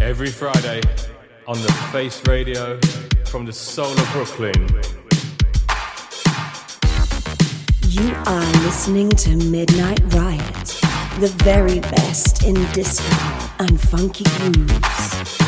Every Friday on the Face Radio from the soul of Brooklyn. You are listening to Midnight Riot, the very best in disco and funky grooves.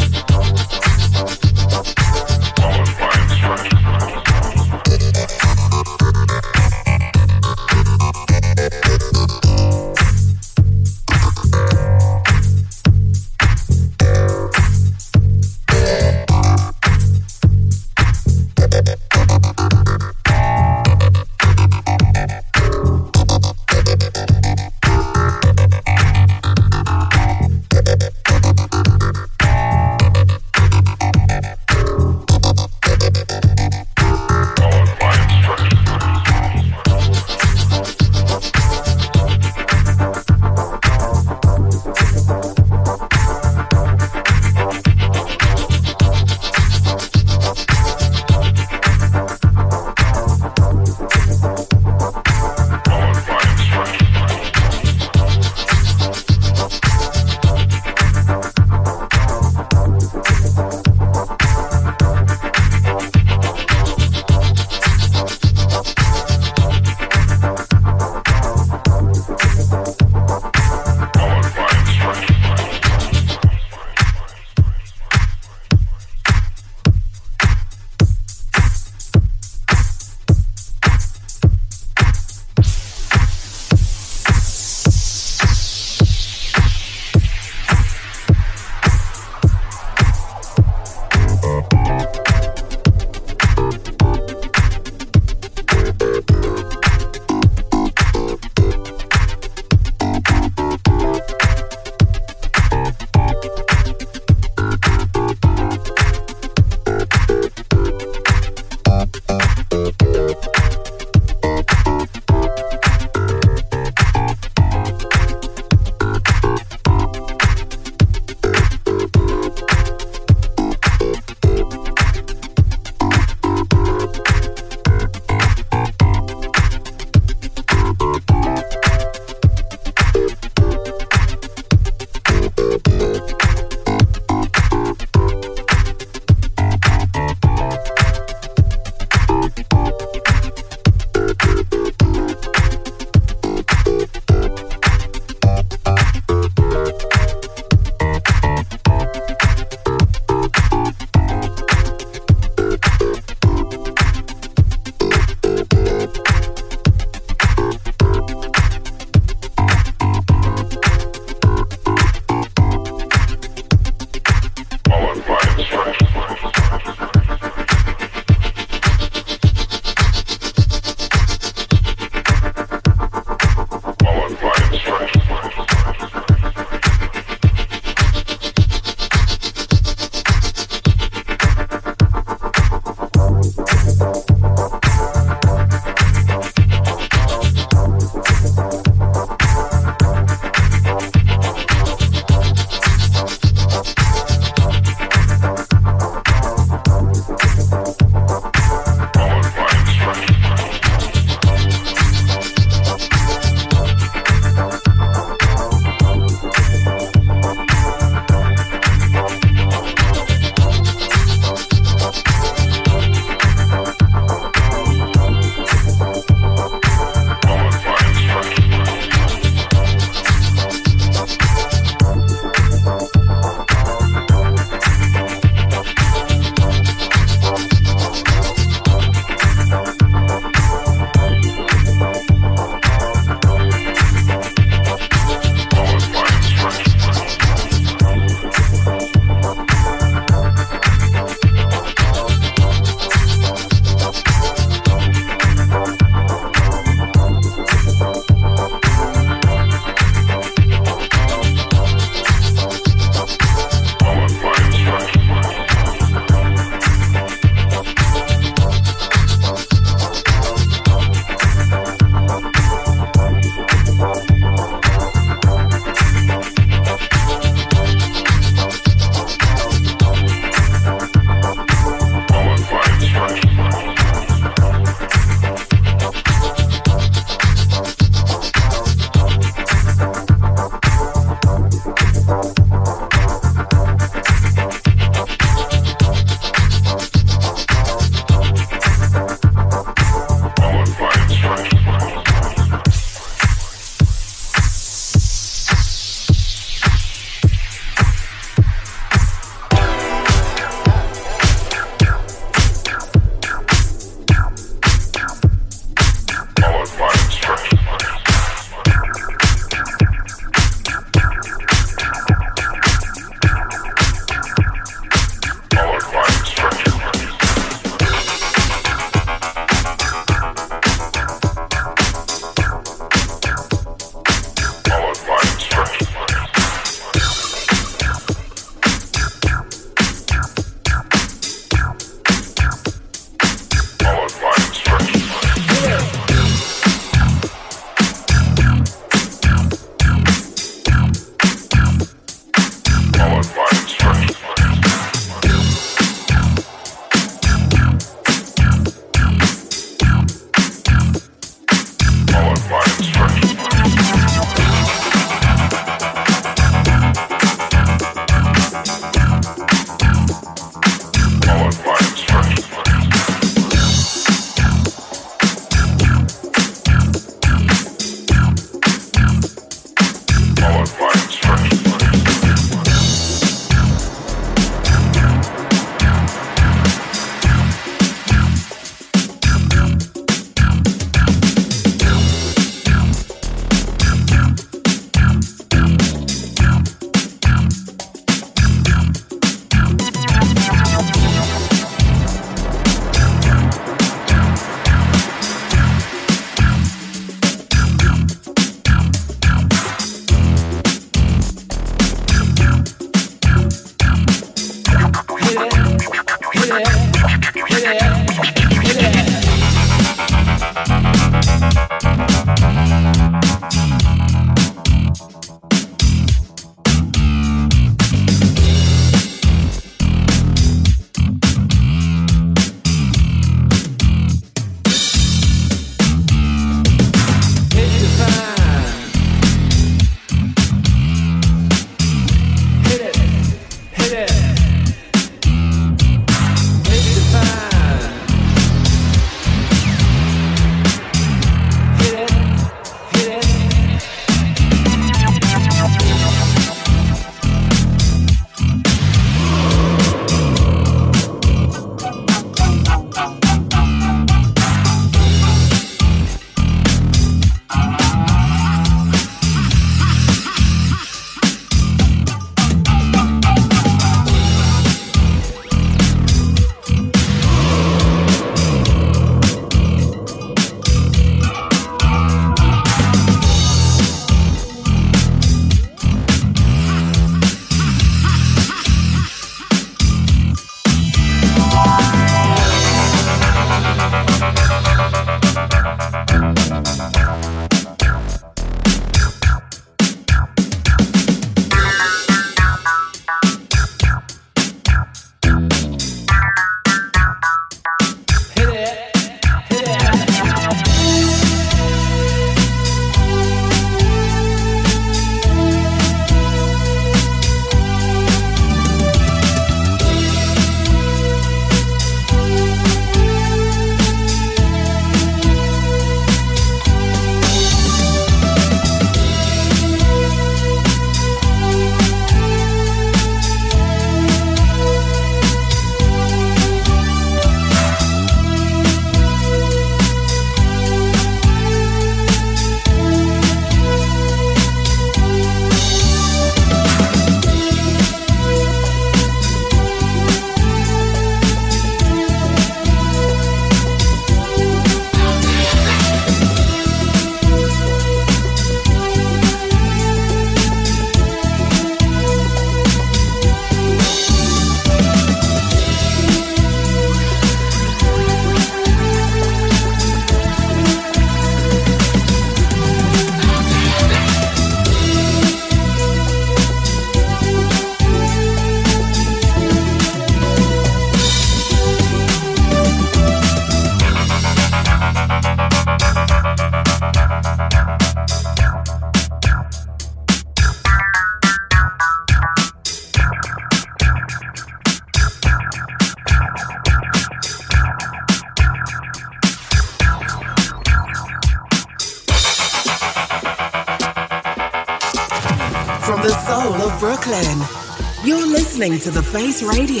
To Radio.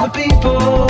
the people.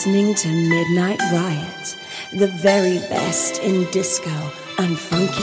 Listening to Midnight Riot, the very best in disco and funky